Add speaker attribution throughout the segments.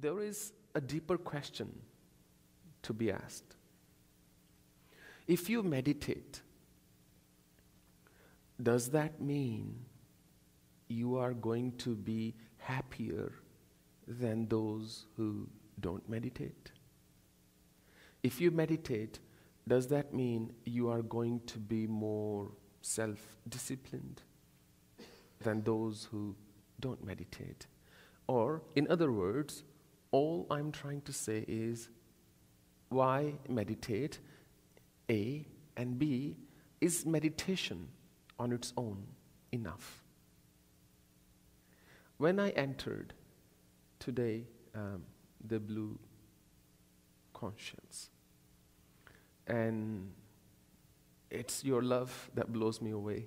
Speaker 1: there is a deeper question to be asked. If you meditate, does that mean you are going to be happier than those who don't meditate? If you meditate, does that mean you are going to be more self disciplined than those who don't meditate? Or, in other words, all I'm trying to say is why meditate? A and B is meditation on its own enough? When I entered today um, the blue conscience, and it's your love that blows me away.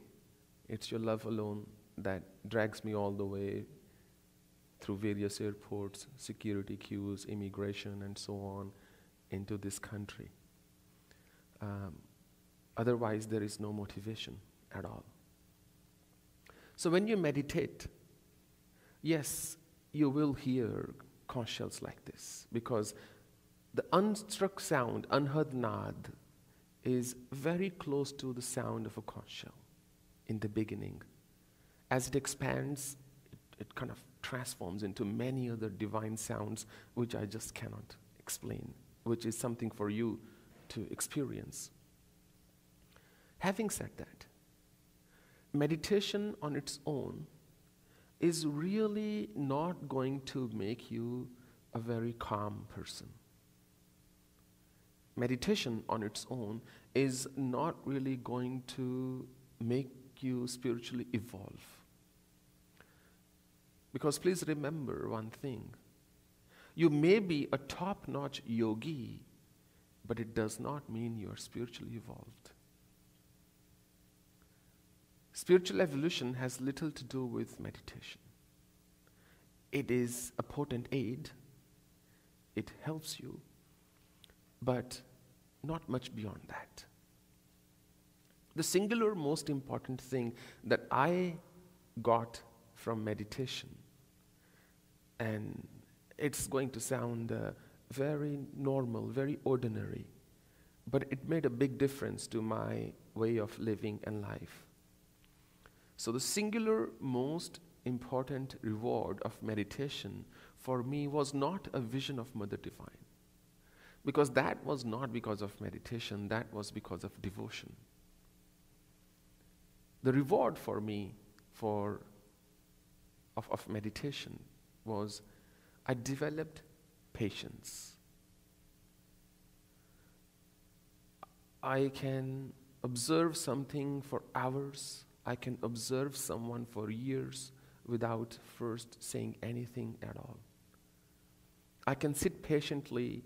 Speaker 1: It's your love alone that drags me all the way through various airports, security queues, immigration, and so on into this country. Um, otherwise, there is no motivation at all. So, when you meditate, yes, you will hear conch shells like this because the unstruck sound, unheard nad, is very close to the sound of a conch shell in the beginning. As it expands, it, it kind of transforms into many other divine sounds which I just cannot explain, which is something for you to experience. Having said that, meditation on its own is really not going to make you a very calm person. Meditation on its own is not really going to make you spiritually evolve. Because please remember one thing you may be a top notch yogi, but it does not mean you are spiritually evolved. Spiritual evolution has little to do with meditation. It is a potent aid, it helps you, but not much beyond that. The singular most important thing that I got from meditation, and it's going to sound uh, very normal, very ordinary, but it made a big difference to my way of living and life. So, the singular most important reward of meditation for me was not a vision of Mother Divine. Because that was not because of meditation, that was because of devotion. The reward for me for of, of meditation was I developed patience. I can observe something for hours I can observe someone for years without first saying anything at all. I can sit patiently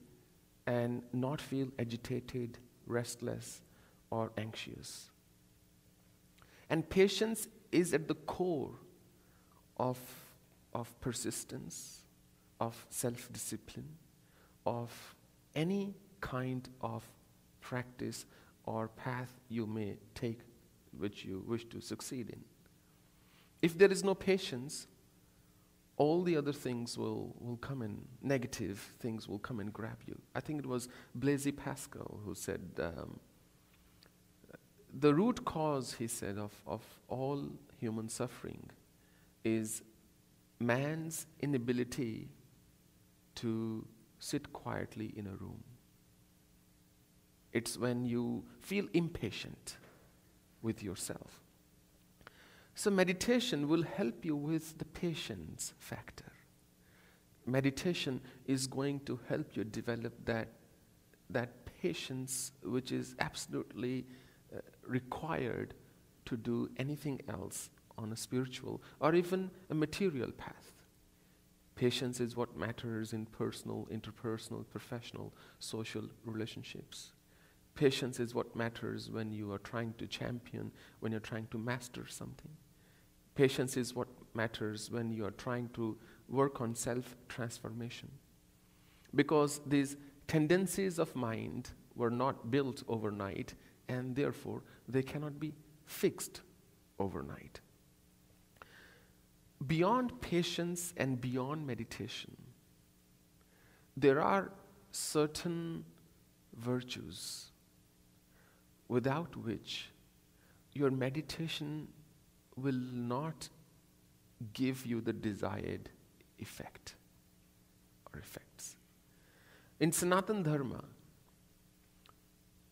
Speaker 1: and not feel agitated, restless, or anxious. And patience is at the core of, of persistence, of self discipline, of any kind of practice or path you may take which you wish to succeed in. If there is no patience, all the other things will, will come in, negative things will come and grab you. I think it was Blaise Pascal who said, um, the root cause, he said, of, of all human suffering is man's inability to sit quietly in a room. It's when you feel impatient with yourself. So, meditation will help you with the patience factor. Meditation is going to help you develop that, that patience which is absolutely uh, required to do anything else on a spiritual or even a material path. Patience is what matters in personal, interpersonal, professional, social relationships. Patience is what matters when you are trying to champion, when you're trying to master something. Patience is what matters when you are trying to work on self transformation. Because these tendencies of mind were not built overnight, and therefore they cannot be fixed overnight. Beyond patience and beyond meditation, there are certain virtues without which your meditation will not give you the desired effect or effects. In Sanatan Dharma,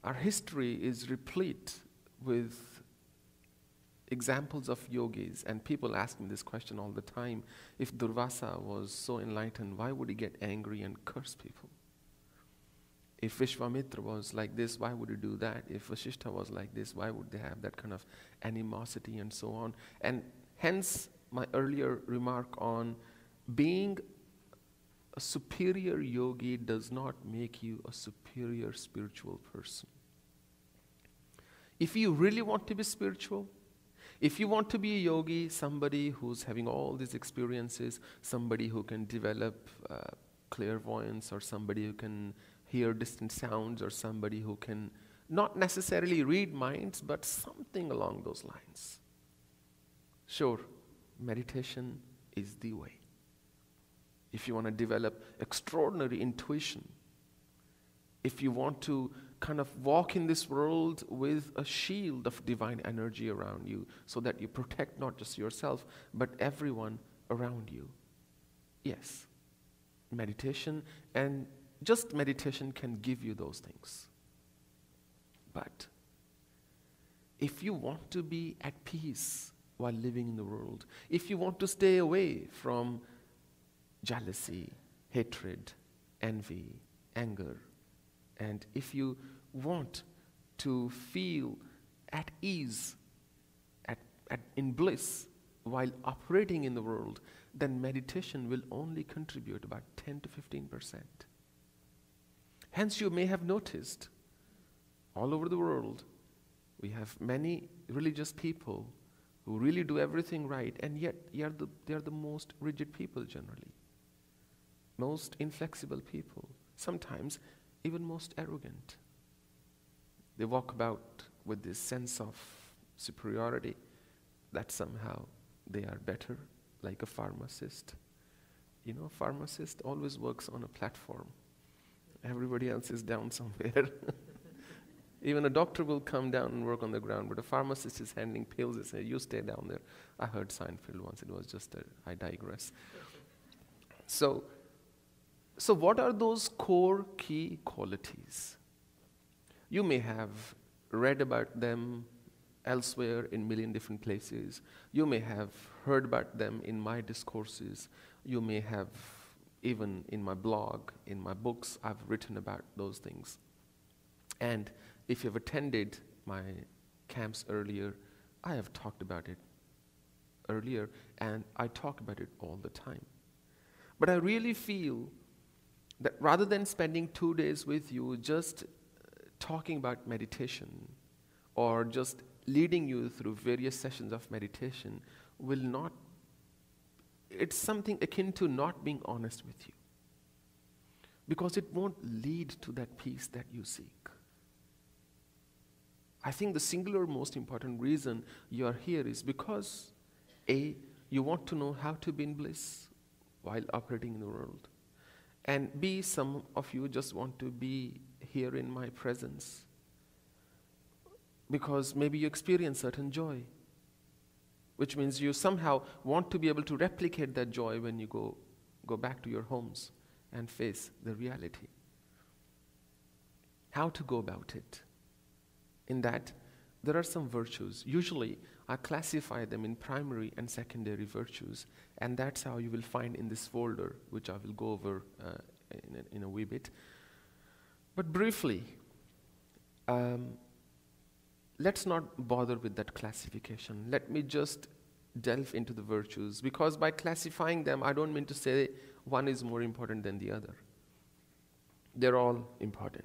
Speaker 1: our history is replete with examples of yogis, and people ask me this question all the time. If Durvasa was so enlightened, why would he get angry and curse people? If Vishwamitra was like this, why would he do that? If Vasishtha was like this, why would they have that kind of animosity and so on? And hence, my earlier remark on being a superior yogi does not make you a superior spiritual person. If you really want to be spiritual, if you want to be a yogi, somebody who's having all these experiences, somebody who can develop uh, clairvoyance, or somebody who can hear distant sounds, or somebody who can not necessarily read minds, but something along those lines. Sure, meditation is the way. If you want to develop extraordinary intuition, if you want to kind of walk in this world with a shield of divine energy around you so that you protect not just yourself, but everyone around you. Yes, meditation and just meditation can give you those things. But if you want to be at peace while living in the world, if you want to stay away from jealousy, hatred, envy, anger, and if you want to feel at ease, at, at, in bliss, while operating in the world, then meditation will only contribute about 10 to 15 percent. Hence, you may have noticed all over the world, we have many religious people who really do everything right, and yet they are the, they are the most rigid people generally, most inflexible people, sometimes even most arrogant. They walk about with this sense of superiority that somehow they are better, like a pharmacist. You know, a pharmacist always works on a platform. Everybody else is down somewhere. Even a doctor will come down and work on the ground, but a pharmacist is handing pills and say, You stay down there. I heard Seinfeld once, it was just a, I digress. So, so, what are those core key qualities? You may have read about them elsewhere in million different places. You may have heard about them in my discourses. You may have even in my blog, in my books, I've written about those things. And if you've attended my camps earlier, I have talked about it earlier, and I talk about it all the time. But I really feel that rather than spending two days with you just uh, talking about meditation or just leading you through various sessions of meditation will not, it's something akin to not being honest with you. Because it won't lead to that peace that you seek. I think the singular most important reason you are here is because A, you want to know how to be in bliss while operating in the world. And B, some of you just want to be here in my presence because maybe you experience certain joy, which means you somehow want to be able to replicate that joy when you go, go back to your homes and face the reality. How to go about it? In that, there are some virtues. Usually, I classify them in primary and secondary virtues, and that's how you will find in this folder, which I will go over uh, in, a, in, a, wee bit. But briefly, um, let's not bother with that classification. Let me just delve into the virtues, because by classifying them, I don't mean to say one is more important than the other. They're all important.